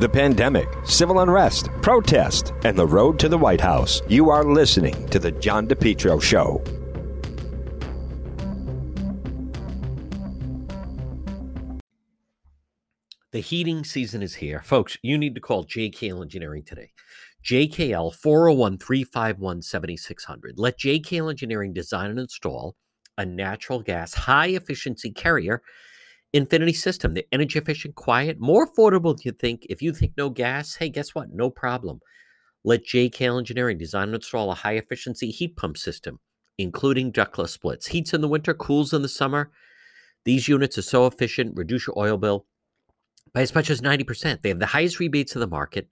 the pandemic, civil unrest, protest, and the road to the White House. You are listening to The John DePetro Show. The heating season is here. Folks, you need to call JKL Engineering today. JKL 401 351 7600. Let JKL Engineering design and install a natural gas high efficiency carrier Infinity system. The energy efficient, quiet, more affordable than you think. If you think no gas, hey, guess what? No problem. Let JKL Engineering design and install a high efficiency heat pump system, including ductless splits. Heats in the winter, cools in the summer. These units are so efficient, reduce your oil bill by as much as 90%. They have the highest rebates of the market,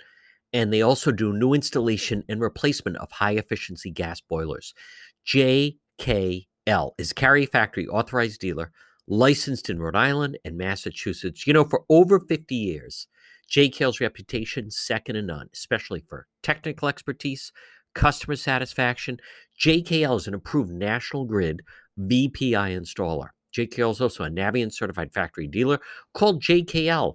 and they also do new installation and replacement of high efficiency gas boilers. JKL is Carrier Factory authorized dealer licensed in Rhode Island and Massachusetts. You know, for over 50 years, JKL's reputation second to none, especially for technical expertise, customer satisfaction. JKL is an approved National Grid VPI installer. JKL is also a Navien certified factory dealer called JKL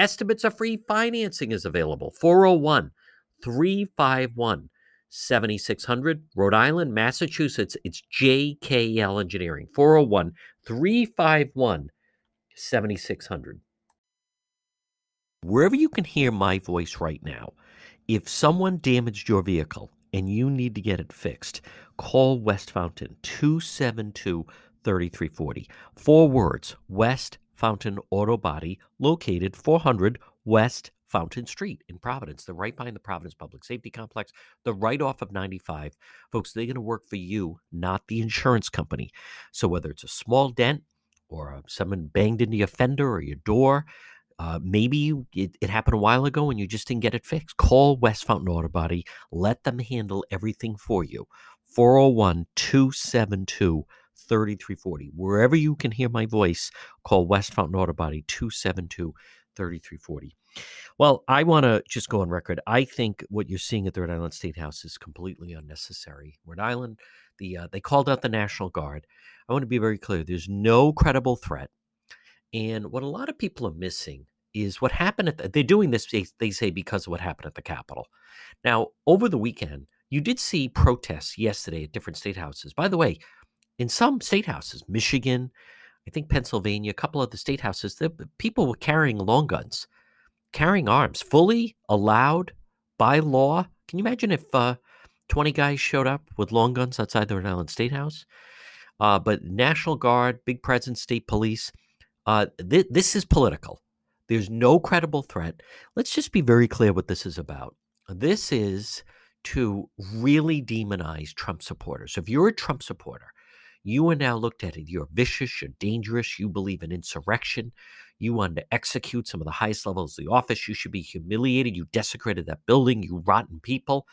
Estimates of free. Financing is available. 401 351 7600. Rhode Island, Massachusetts. It's JKL Engineering. 401 351 7600. Wherever you can hear my voice right now, if someone damaged your vehicle and you need to get it fixed, call West Fountain 272 3340. Four words West Fountain Auto Body, located 400 West Fountain Street in Providence. They're right behind the Providence Public Safety Complex. They're right off of 95. Folks, they're going to work for you, not the insurance company. So whether it's a small dent or uh, someone banged into your fender or your door, uh, maybe it, it, happened a while ago and you just didn't get it fixed. Call West Fountain Auto Body. Let them handle everything for you. 401 272 3340. Wherever you can hear my voice, call West Fountain Auto Body 272 3340. Well, I want to just go on record. I think what you're seeing at the Rhode Island State House is completely unnecessary. Rhode Island, the uh, they called out the National Guard. I want to be very clear. There's no credible threat, and what a lot of people are missing is what happened at the, they're doing this they, they say because of what happened at the Capitol. Now, over the weekend, you did see protests yesterday at different state houses. By the way, in some state houses, Michigan, I think Pennsylvania, a couple of the state houses, the people were carrying long guns, carrying arms, fully allowed by law. Can you imagine if uh, 20 guys showed up with long guns outside the Rhode Island State House? Uh, but National Guard, big presence, state police, uh, th- this is political. There's no credible threat. Let's just be very clear what this is about. This is to really demonize Trump supporters. If you're a Trump supporter, you are now looked at it. You're vicious, you're dangerous, you believe in insurrection, you want to execute some of the highest levels of the office, you should be humiliated, you desecrated that building, you rotten people.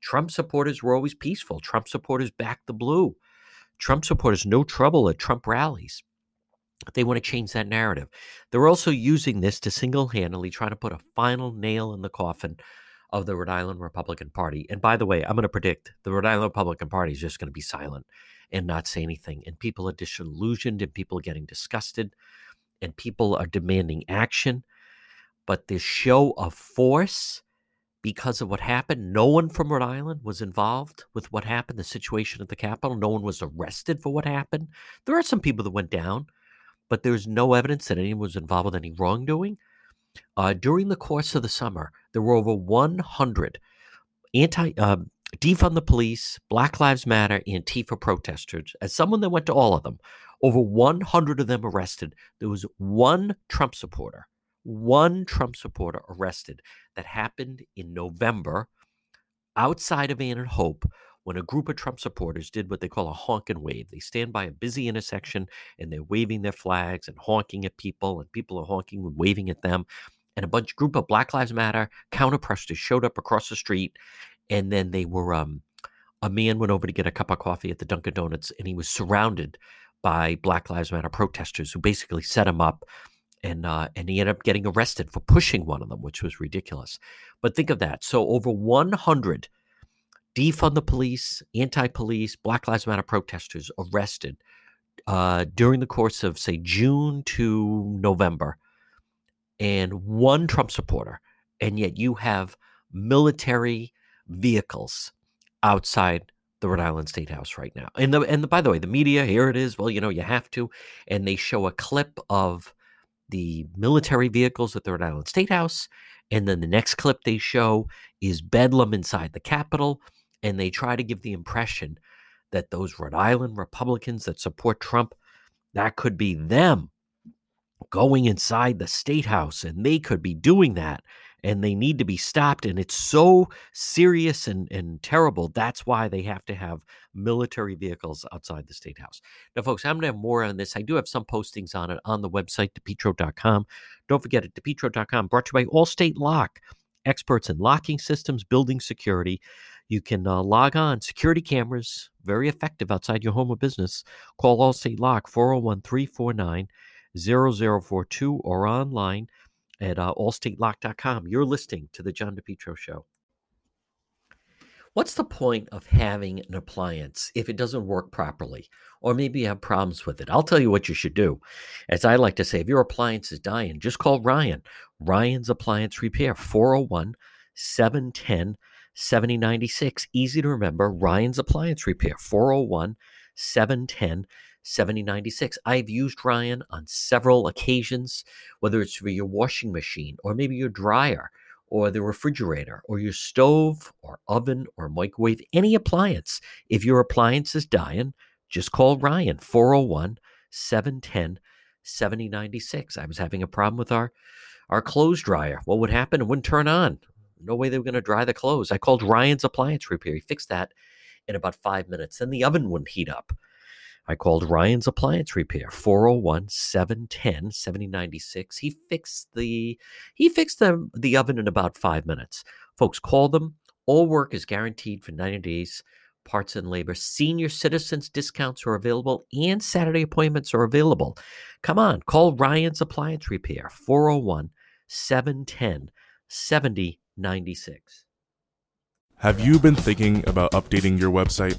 Trump supporters were always peaceful. Trump supporters backed the blue. Trump supporters, no trouble at Trump rallies. They want to change that narrative. They're also using this to single handedly try to put a final nail in the coffin of the Rhode Island Republican Party. And by the way, I'm going to predict the Rhode Island Republican Party is just going to be silent and not say anything. And people are disillusioned and people are getting disgusted and people are demanding action. But this show of force, because of what happened, no one from Rhode Island was involved with what happened, the situation at the Capitol. No one was arrested for what happened. There are some people that went down, but there's no evidence that anyone was involved with any wrongdoing. Uh, during the course of the summer, there were over 100 anti uh, defund the police, Black Lives Matter, Antifa protesters. As someone that went to all of them, over 100 of them arrested. There was one Trump supporter, one Trump supporter arrested. That happened in November outside of Ann and Hope when a group of Trump supporters did what they call a honk and wave. They stand by a busy intersection and they're waving their flags and honking at people, and people are honking and waving at them. and a bunch group of Black Lives Matter counter protesters showed up across the street, and then they were um, a man went over to get a cup of coffee at the Dunkin' Donuts, and he was surrounded by Black Lives Matter protesters who basically set him up, and uh, and he ended up getting arrested for pushing one of them, which was ridiculous. But think of that. So over 100 defund the police, anti-police, Black Lives Matter protesters arrested uh, during the course of say June to November, and one Trump supporter, and yet you have military vehicles outside the Rhode Island State House right now. And the and the, by the way, the media here it is. Well, you know, you have to, and they show a clip of the military vehicles at the Rhode Island State House, and then the next clip they show is bedlam inside the Capitol, and they try to give the impression that those Rhode Island Republicans that support Trump, that could be them going inside the state house, and they could be doing that and they need to be stopped. And it's so serious and, and terrible. That's why they have to have military vehicles outside the state house. Now, folks, I'm going to have more on this. I do have some postings on it on the website, depetro.com. Don't forget it, depetro.com, brought to you by Allstate Lock, experts in locking systems, building security. You can uh, log on security cameras, very effective outside your home or business. Call Allstate Lock 401 349 0042 or online at uh, allstatelock.com. You're listening to the John DePetro Show. What's the point of having an appliance if it doesn't work properly? Or maybe you have problems with it. I'll tell you what you should do. As I like to say, if your appliance is dying, just call Ryan. Ryan's Appliance Repair, 401 710 7096. Easy to remember. Ryan's Appliance Repair, 401 710 7096. I've used Ryan on several occasions, whether it's for your washing machine or maybe your dryer or the refrigerator or your stove or oven or microwave, any appliance. If your appliance is dying, just call Ryan 401 710 7096. I was having a problem with our our clothes dryer. What would happen? It wouldn't turn on. No way they were going to dry the clothes. I called Ryan's appliance repair. He fixed that in about five minutes. Then the oven wouldn't heat up. I called Ryan's Appliance Repair 401 710 7096. He fixed the he fixed the, the oven in about 5 minutes. Folks, call them. All work is guaranteed for 90 days. Parts and labor. Senior citizens discounts are available and Saturday appointments are available. Come on, call Ryan's Appliance Repair 401 710 7096. Have you been thinking about updating your website?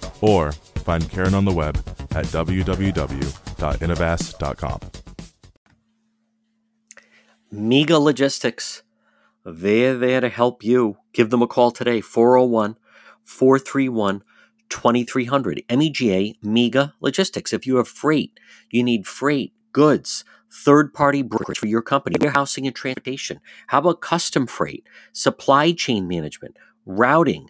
or find Karen on the web at www.innovast.com. Mega Logistics, they're there to help you. Give them a call today, 401 431 2300. MEGA, Mega Logistics. If you have freight, you need freight, goods, third party brokerage for your company, warehousing and transportation. How about custom freight, supply chain management, routing?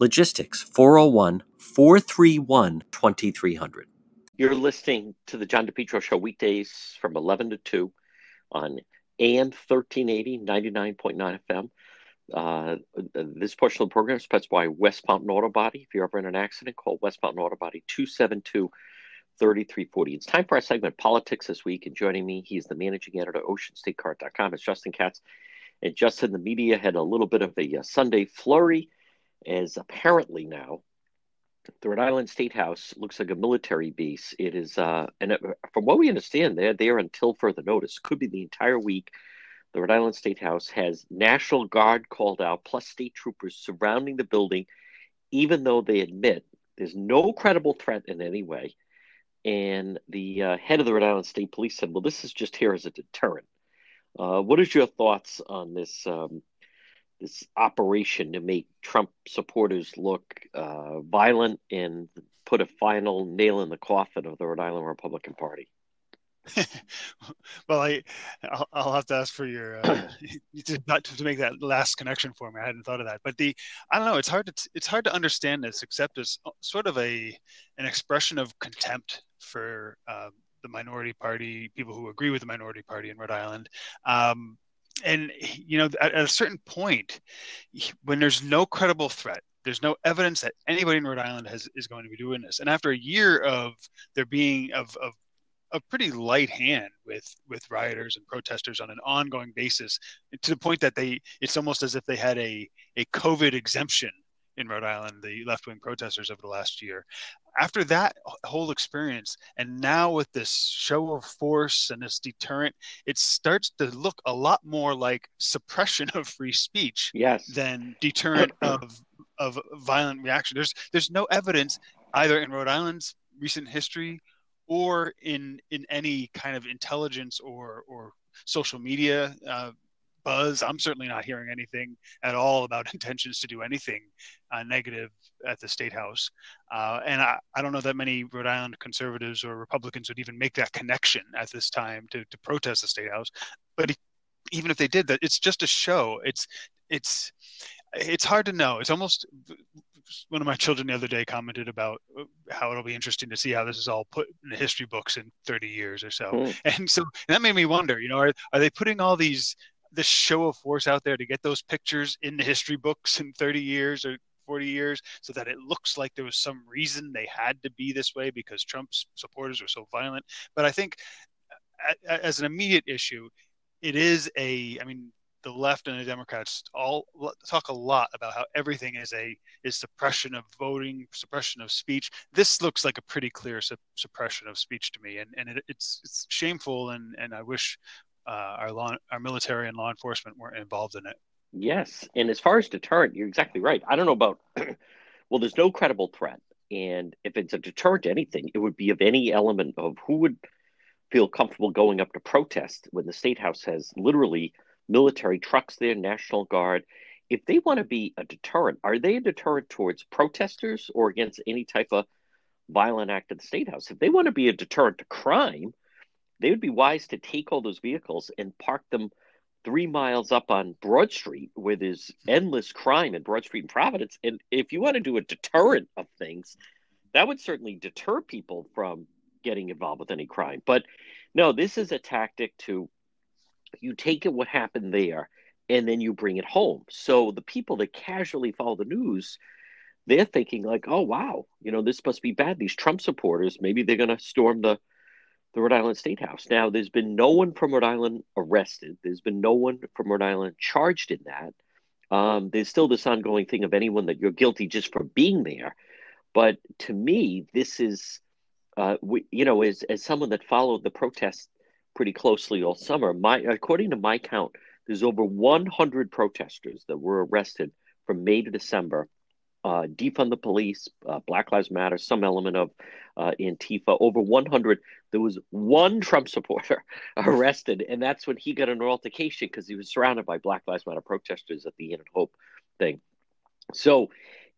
Logistics 401 431 2300. You're listening to the John DePetro Show weekdays from 11 to 2 on AM 1380, 99.9 FM. Uh, this portion of the program is sponsored by West Fountain Auto Body. If you're ever in an accident, call West Fountain Auto Body 272 3340. It's time for our segment Politics This Week. And joining me, he's the managing editor of OceanStateCurrent.com. It's Justin Katz. And Justin, the media had a little bit of a uh, Sunday flurry as apparently now the Rhode Island State House looks like a military base. It is, uh, and it, from what we understand, they're there until further notice. Could be the entire week. the Rhode Island State House has National Guard called out, plus state troopers surrounding the building, even though they admit there's no credible threat in any way. And the uh, head of the Rhode Island State Police said, well, this is just here as a deterrent. Uh, what is your thoughts on this um, this operation to make Trump supporters look uh, violent and put a final nail in the coffin of the Rhode Island Republican Party? well, I I'll, I'll, have to ask for your uh, to, to make that last connection for me. I hadn't thought of that, but the I don't know. It's hard to it's hard to understand this except as sort of a an expression of contempt for um, the minority party, people who agree with the minority party in Rhode Island. Um, and you know, at, at a certain point, when there's no credible threat, there's no evidence that anybody in Rhode Island has is going to be doing this. And after a year of there being of, of a pretty light hand with with rioters and protesters on an ongoing basis to the point that they it's almost as if they had a a covid exemption in Rhode Island, the left wing protesters over the last year. After that whole experience, and now with this show of force and this deterrent, it starts to look a lot more like suppression of free speech yes. than deterrent of of violent reaction. There's there's no evidence either in Rhode Island's recent history or in in any kind of intelligence or or social media uh, buzz. I'm certainly not hearing anything at all about intentions to do anything uh, negative at the state house. Uh, and I, I don't know that many Rhode Island conservatives or Republicans would even make that connection at this time to, to protest the state house. But even if they did that, it's just a show. It's it's it's hard to know. It's almost one of my children the other day commented about uh, how it'll be interesting to see how this is all put in the history books in 30 years or so. Mm. And so and that made me wonder, you know, are, are they putting all these this show of force out there to get those pictures in the history books in 30 years or 40 years so that it looks like there was some reason they had to be this way because Trump's supporters were so violent. But I think as an immediate issue, it is a, I mean, the left and the Democrats all talk a lot about how everything is a is suppression of voting, suppression of speech. This looks like a pretty clear su- suppression of speech to me, and and it, it's it's shameful, and and I wish Uh, our law, our military and law enforcement weren't involved in it. Yes, and as far as deterrent, you're exactly right. I don't know about. well, there's no credible threat, and if it's a deterrent to anything, it would be of any element of who would feel comfortable going up to protest when the state house has literally military trucks there, National Guard. If they want to be a deterrent, are they a deterrent towards protesters or against any type of violent act at the state house? If they want to be a deterrent to crime, they would be wise to take all those vehicles and park them three miles up on Broad Street where there's endless crime in Broad Street and Providence. And if you want to do a deterrent of things, that would certainly deter people from getting involved with any crime. But no, this is a tactic to you take it what happened there and then you bring it home. So the people that casually follow the news, they're thinking like, oh wow, you know, this must be bad. These Trump supporters, maybe they're gonna storm the the Rhode Island State House. Now, there's been no one from Rhode Island arrested. There's been no one from Rhode Island charged in that. Um, there's still this ongoing thing of anyone that you're guilty just for being there. But to me, this is, uh, we, you know, as as someone that followed the protests pretty closely all summer, my according to my count, there's over 100 protesters that were arrested from May to December uh, defund the police, uh, Black Lives Matter, some element of uh, Antifa. Over 100. There was one Trump supporter arrested, and that's when he got an altercation because he was surrounded by Black Lives Matter protesters at the Ann and Hope thing. So,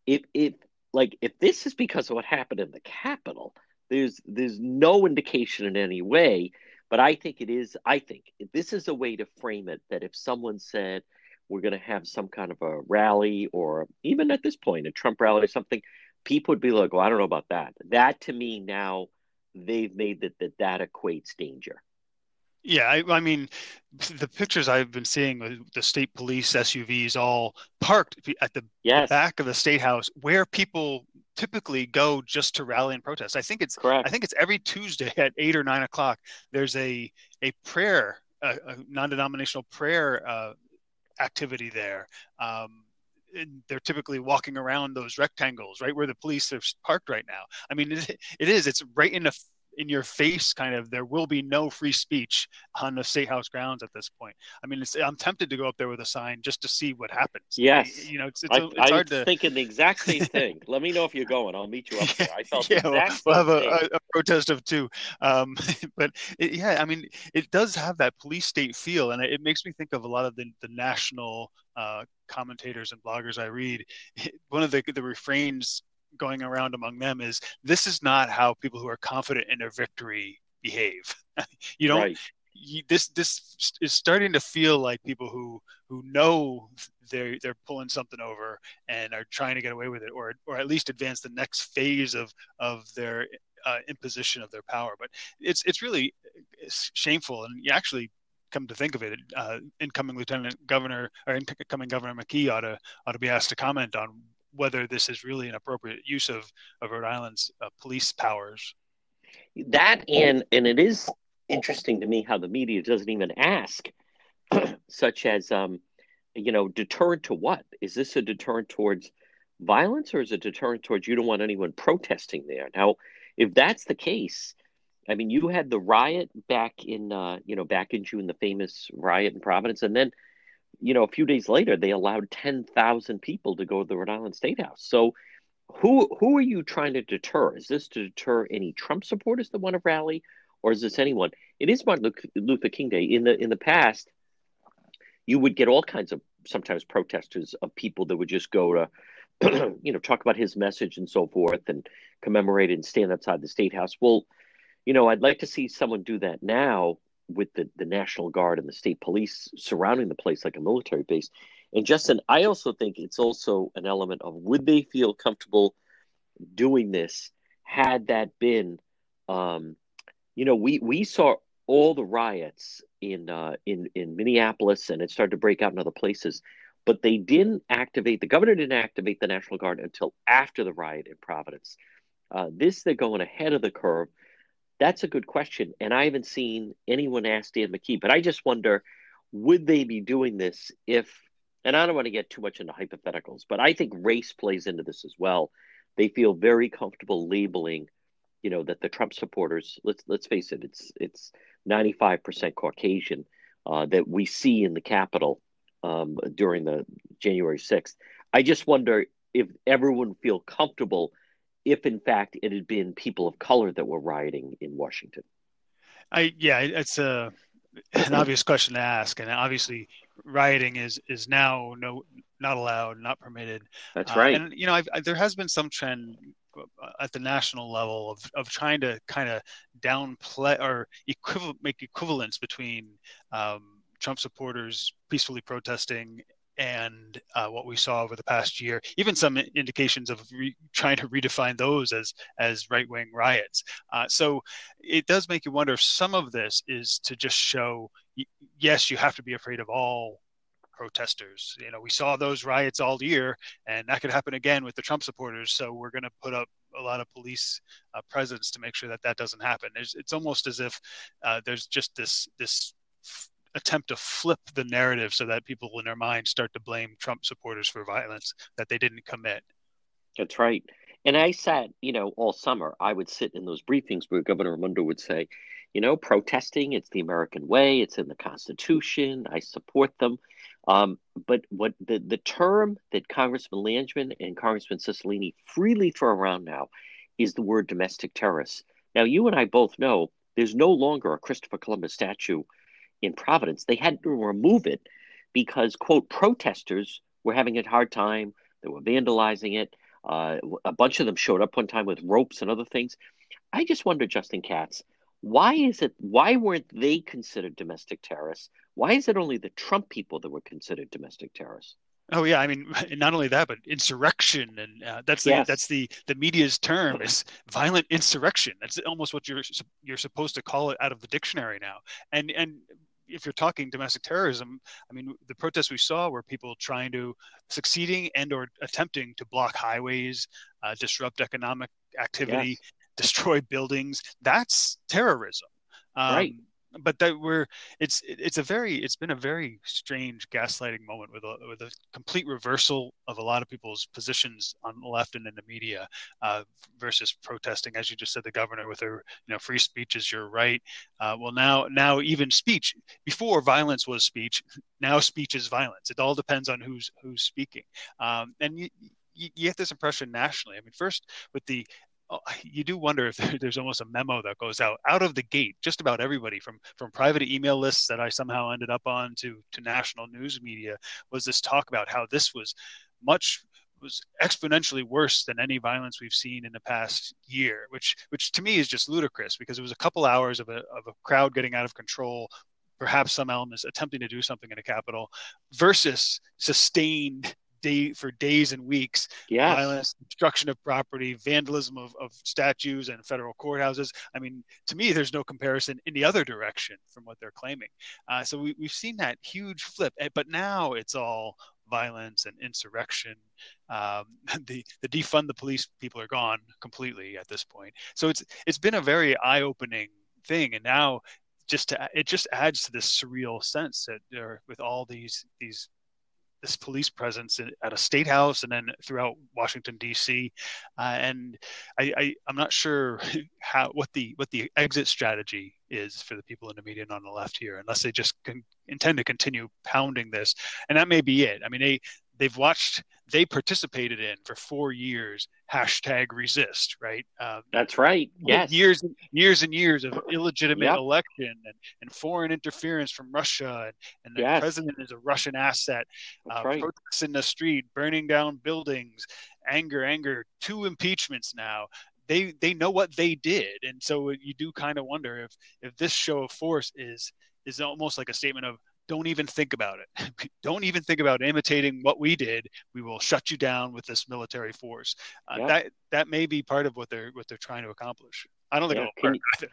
if if like if this is because of what happened in the Capitol, there's there's no indication in any way. But I think it is. I think this is a way to frame it that if someone said we're going to have some kind of a rally or even at this point a Trump rally or something, people would be like, "Well, I don't know about that." That to me now they've made that that that equates danger. Yeah, I, I, mean, the pictures I've been seeing with the state police SUVs all parked at the yes. back of the state house, where people typically go just to rally and protest. I think it's Correct. I think it's every Tuesday at eight or nine o'clock. There's a a prayer, a, a non-denominational prayer uh, activity there. Um, they're typically walking around those rectangles, right where the police are parked right now. I mean, it, it is. It's right in the in your face kind of there will be no free speech on the state house grounds at this point. I mean, I'm tempted to go up there with a sign just to see what happens. Yes, you know, it's it's, I, it's hard to thinking the exact same thing. Let me know if you're going. I'll meet you up there. I felt yeah, the we'll, we'll have a, a, protest of two. Um, but it, yeah, I mean, it does have that police state feel, and it, it makes me think of a lot of the the national uh, commentators and bloggers I read. One of the the refrains going around among them is this is not how people who are confident in their victory behave. you don't. Right. You, this this is starting to feel like people who who know they're they're pulling something over and are trying to get away with it, or or at least advance the next phase of of their uh, imposition of their power. But it's it's really it's shameful, and you actually come to think of it, uh, incoming Lieutenant Governor or incoming Governor McKee ought to ought to be asked to comment on whether this is really an appropriate use of, of Rhode Island's uh, police powers. That and and it is interesting to me how the media doesn't even ask, such as um, you know, deterrent to what? Is this a deterrent towards violence or is it deterrent towards you don't want anyone protesting there? Now, if that's the case, I mean, you had the riot back in uh, you know back in June, the famous riot in Providence, and then you know, a few days later, they allowed 10,000 people to go to the Rhode Island State House. So, who who are you trying to deter? Is this to deter any Trump supporters that want to rally, or is this anyone? It is Martin Luther King Day. In the in the past, you would get all kinds of sometimes protesters of people that would just go to, you know, talk about his message and so forth, and commemorate and stand outside the state house. Well, you know, I'd like to see someone do that now with the, the National Guard and the state police surrounding the place like a military base. And Justin, I also think it's also an element of would they feel comfortable doing this had that been, um, you know, we we saw all the riots in uh, in in Minneapolis and it started to break out in other places, but they didn't activate the governor didn't activate the National Guard until after the riot in Providence. Uh, this they're going ahead of the curve that's a good question. And I haven't seen anyone ask Dan McKee, but I just wonder would they be doing this if, and I don't want to get too much into hypotheticals, but I think race plays into this as well. They feel very comfortable labeling, you know, that the Trump supporters, let's let's face it, it's it's 95% Caucasian uh, that we see in the Capitol um, during the January 6th. I just wonder if everyone feel comfortable if in fact it had been people of color that were rioting in Washington? I yeah, it's a an obvious question to ask, and obviously rioting is is now no not allowed, not permitted. That's right. Uh, and you know, I've, I, there has been some trend at the national level of of trying to kind of downplay or equivalent make equivalence between um, Trump supporters peacefully protesting and uh, what we saw over the past year, even some indications of re- trying to redefine those as as right wing riots. Uh, so it does make you wonder if some of this is to just show, yes, you have to be afraid of all protesters. You know, we saw those riots all year, and that could happen again with the Trump supporters. So we're going to put up a lot of police uh, presence to make sure that that doesn't happen. It's almost as if uh, there's just this this attempt to flip the narrative so that people in their mind start to blame Trump supporters for violence that they didn't commit. That's right. And I sat, you know, all summer, I would sit in those briefings where Governor Raimondo would say, you know, protesting, it's the American way, it's in the Constitution, I support them. Um, but what the, the term that Congressman Langevin and Congressman Cicilline freely throw around now is the word domestic terrorists. Now, you and I both know there's no longer a Christopher Columbus statue in Providence. They had to remove it because, quote, protesters were having a hard time. They were vandalizing it. Uh, a bunch of them showed up one time with ropes and other things. I just wonder, Justin Katz, why is it? Why weren't they considered domestic terrorists? Why is it only the Trump people that were considered domestic terrorists? Oh yeah, I mean, not only that, but insurrection, and uh, that's the yes. that's the the media's term is violent insurrection. That's almost what you're you're supposed to call it out of the dictionary now. And and if you're talking domestic terrorism, I mean, the protests we saw were people trying to succeeding and or attempting to block highways, uh, disrupt economic activity, yes. destroy buildings. That's terrorism. Um, right. But that we're it's it's a very it's been a very strange gaslighting moment with a with a complete reversal of a lot of people's positions on the left and in the media uh, versus protesting as you just said the governor with her you know free speech is your right. Uh, well now now even speech before violence was speech now speech is violence. It all depends on who's who's speaking. Um, and you, you get this impression nationally. I mean, first with the Oh, you do wonder if there's almost a memo that goes out out of the gate just about everybody from from private email lists that i somehow ended up on to to national news media was this talk about how this was much was exponentially worse than any violence we've seen in the past year which which to me is just ludicrous because it was a couple hours of a, of a crowd getting out of control perhaps some elements attempting to do something in a capital versus sustained day for days and weeks. Yes. Violence, destruction of property, vandalism of, of statues and federal courthouses. I mean, to me, there's no comparison in the other direction from what they're claiming. Uh, so we, we've seen that huge flip, eh, but now it's all violence and insurrection. Um, the the defund the police people are gone completely at this point. So it's it's been a very eye opening thing, and now just to, it just adds to this surreal sense that there with all these these this police presence at a state house and then throughout Washington D.C. Uh, and I, am not sure how what the what the exit strategy is for the people in the media and on the left here, unless they just can, intend to continue pounding this. And that may be it. I mean, they they've watched they participated in for four years hashtag resist right um, that's right yes years years and years of illegitimate yep. election and, and foreign interference from russia and, and the yes. president is a russian asset uh, right. protests in the street burning down buildings anger anger two impeachments now they they know what they did and so you do kind of wonder if if this show of force is is almost like a statement of don't even think about it. don't even think about imitating what we did. We will shut you down with this military force. Uh, yeah. That that may be part of what they're what they're trying to accomplish. I don't think yeah. it'll work either.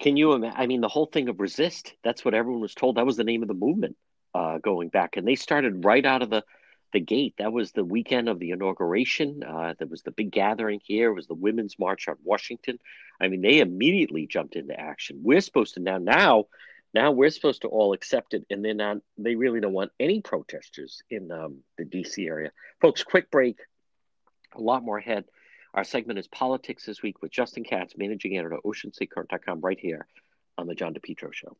Can you imagine? I mean, the whole thing of resist. That's what everyone was told. That was the name of the movement uh, going back, and they started right out of the the gate. That was the weekend of the inauguration. Uh, there was the big gathering here. It was the Women's March on Washington. I mean, they immediately jumped into action. We're supposed to now now now we're supposed to all accept it, and they're not. They really don't want any protesters in um, the D.C. area, folks. Quick break. A lot more ahead. Our segment is politics this week with Justin Katz, managing editor, OceanStateCurrent.com, right here on the John DePetro Show.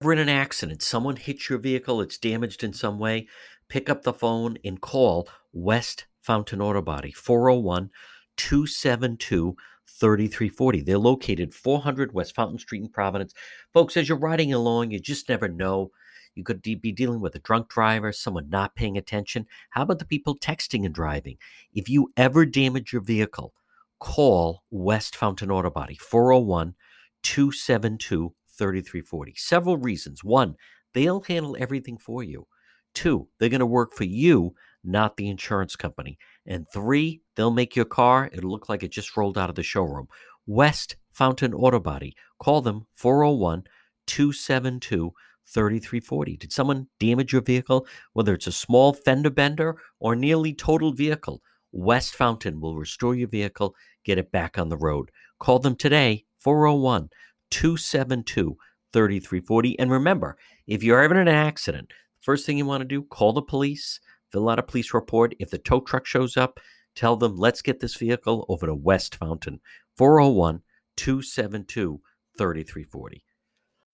We're in an accident. Someone hits your vehicle. It's damaged in some way. Pick up the phone and call West Fountain Auto Body 401 272 3340. They're located 400 West Fountain Street in Providence. Folks, as you're riding along, you just never know. You could be dealing with a drunk driver, someone not paying attention. How about the people texting and driving? If you ever damage your vehicle, call West Fountain Auto Body 401 272 3340. Several reasons. One, they'll handle everything for you. Two, they're going to work for you, not the insurance company. And three, they'll make your car, it'll look like it just rolled out of the showroom. West Fountain Auto Body. Call them 401 272 3340. Did someone damage your vehicle? Whether it's a small fender bender or nearly totaled vehicle, West Fountain will restore your vehicle, get it back on the road. Call them today, 401 272 3340. And remember, if you're in an accident, first thing you want to do, call the police fill out a police report. If the tow truck shows up, tell them, let's get this vehicle over to West Fountain, 401 272 3340.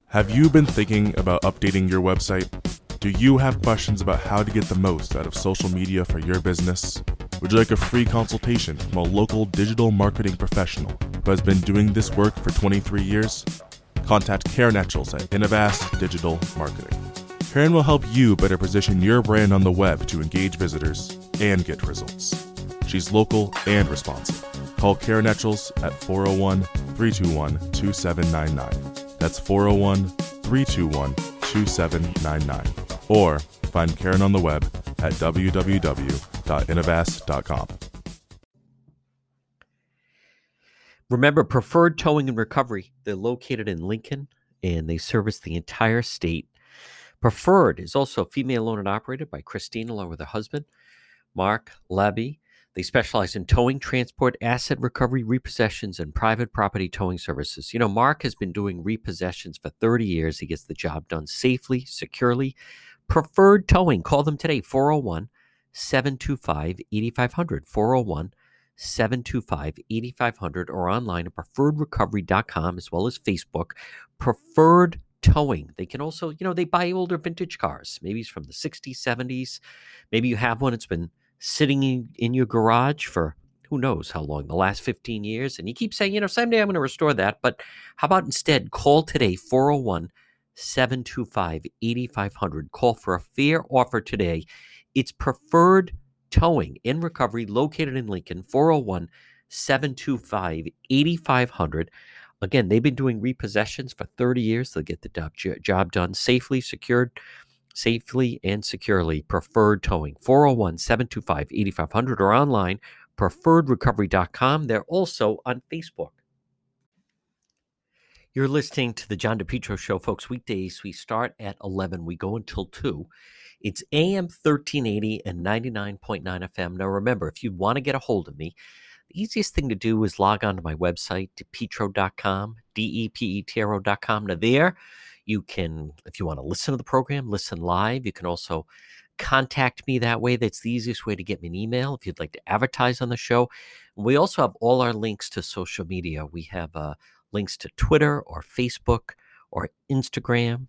Have you been thinking about updating your website? Do you have questions about how to get the most out of social media for your business? Would you like a free consultation from a local digital marketing professional who has been doing this work for 23 years? Contact Karen Etchels at Innovast Digital Marketing. Karen will help you better position your brand on the web to engage visitors and get results. She's local and responsive. Call Karen Etchels at 401 321 2799. That's 401 321 2799. Or find Karen on the web at www.innovast.com. Remember, Preferred Towing and Recovery, they're located in Lincoln and they service the entire state Preferred is also female owned and operated by Christine along with her husband, Mark Labby. They specialize in towing, transport, asset recovery, repossessions, and private property towing services. You know, Mark has been doing repossessions for 30 years. He gets the job done safely, securely. Preferred towing. Call them today, 401 725 8500. 401 725 8500 or online at preferredrecovery.com as well as Facebook. Preferred towing. They can also, you know, they buy older vintage cars. Maybe it's from the 60s, 70s. Maybe you have one, it's been sitting in, in your garage for who knows how long, the last 15 years. And you keep saying, you know, someday I'm going to restore that. But how about instead call today, 401 725 8500. Call for a fair offer today. It's preferred towing in recovery located in Lincoln, 401 725 8500. Again, they've been doing repossessions for 30 years. They'll get the job done safely, secured safely and securely. Preferred Towing, 401 725 8500 or online, preferredrecovery.com. They're also on Facebook. You're listening to the John DePetro Show, folks. Weekdays, we start at 11, we go until 2. It's AM 1380 and 99.9 FM. Now, remember, if you want to get a hold of me, the easiest thing to do is log on to my website, depetro.com, D E P E T R O.com. Now, there, you can, if you want to listen to the program, listen live. You can also contact me that way. That's the easiest way to get me an email if you'd like to advertise on the show. We also have all our links to social media. We have uh, links to Twitter or Facebook or Instagram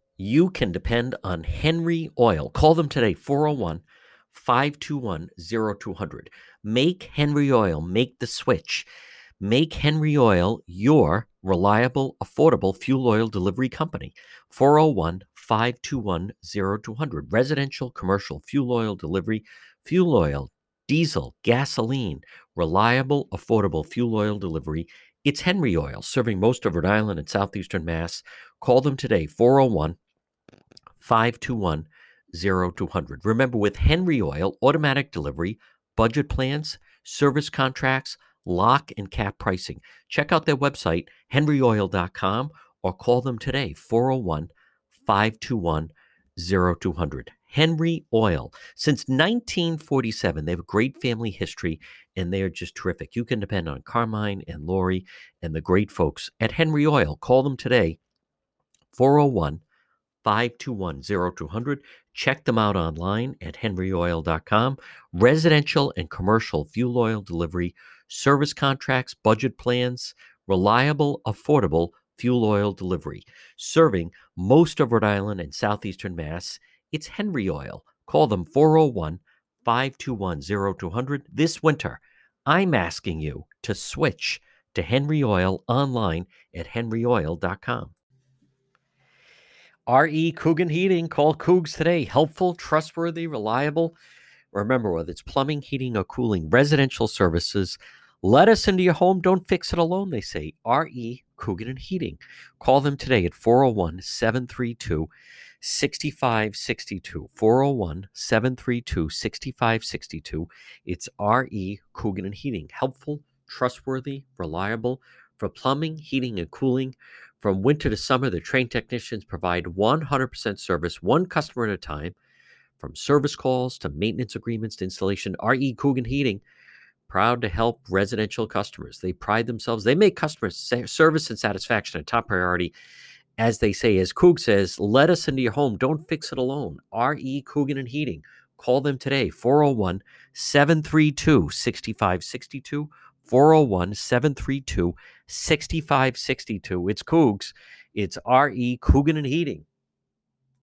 you can depend on Henry Oil. Call them today, 401 521 0200. Make Henry Oil, make the switch. Make Henry Oil your reliable, affordable fuel oil delivery company. 401 521 0200. Residential, commercial fuel oil delivery, fuel oil, diesel, gasoline, reliable, affordable fuel oil delivery. It's Henry Oil, serving most of Rhode Island and southeastern Mass. Call them today, 401 521 0200. Remember, with Henry Oil, automatic delivery, budget plans, service contracts, lock and cap pricing. Check out their website, henryoil.com, or call them today, 401 521 0200. Henry Oil. Since 1947, they have a great family history and they are just terrific. You can depend on Carmine and Lori and the great folks at Henry Oil. Call them today, 401 521 0200. Check them out online at henryoil.com. Residential and commercial fuel oil delivery service contracts, budget plans, reliable, affordable fuel oil delivery. Serving most of Rhode Island and southeastern Mass, it's Henry Oil. Call them 401 521 0200 this winter. I'm asking you to switch to Henry Oil online at henryoil.com. RE Coogan Heating. Call Coogs today. Helpful, trustworthy, reliable. Remember, whether it's plumbing, heating, or cooling, residential services, let us into your home. Don't fix it alone, they say. R.E. Coogan and Heating. Call them today at 401 732 6562. 401 732 6562. It's R.E. Coogan and Heating. Helpful, trustworthy, reliable for plumbing, heating, and cooling. From winter to summer, the trained technicians provide 100% service, one customer at a time. From service calls to maintenance agreements to installation, R.E. Coogan Heating proud to help residential customers. They pride themselves, they make customer service and satisfaction a top priority. As they say, as Coog says, let us into your home. Don't fix it alone. R.E. Coogan and Heating. Call them today, 401 732 6562. 401 732 6562. It's Cougs. It's R.E. Coogan and Heating.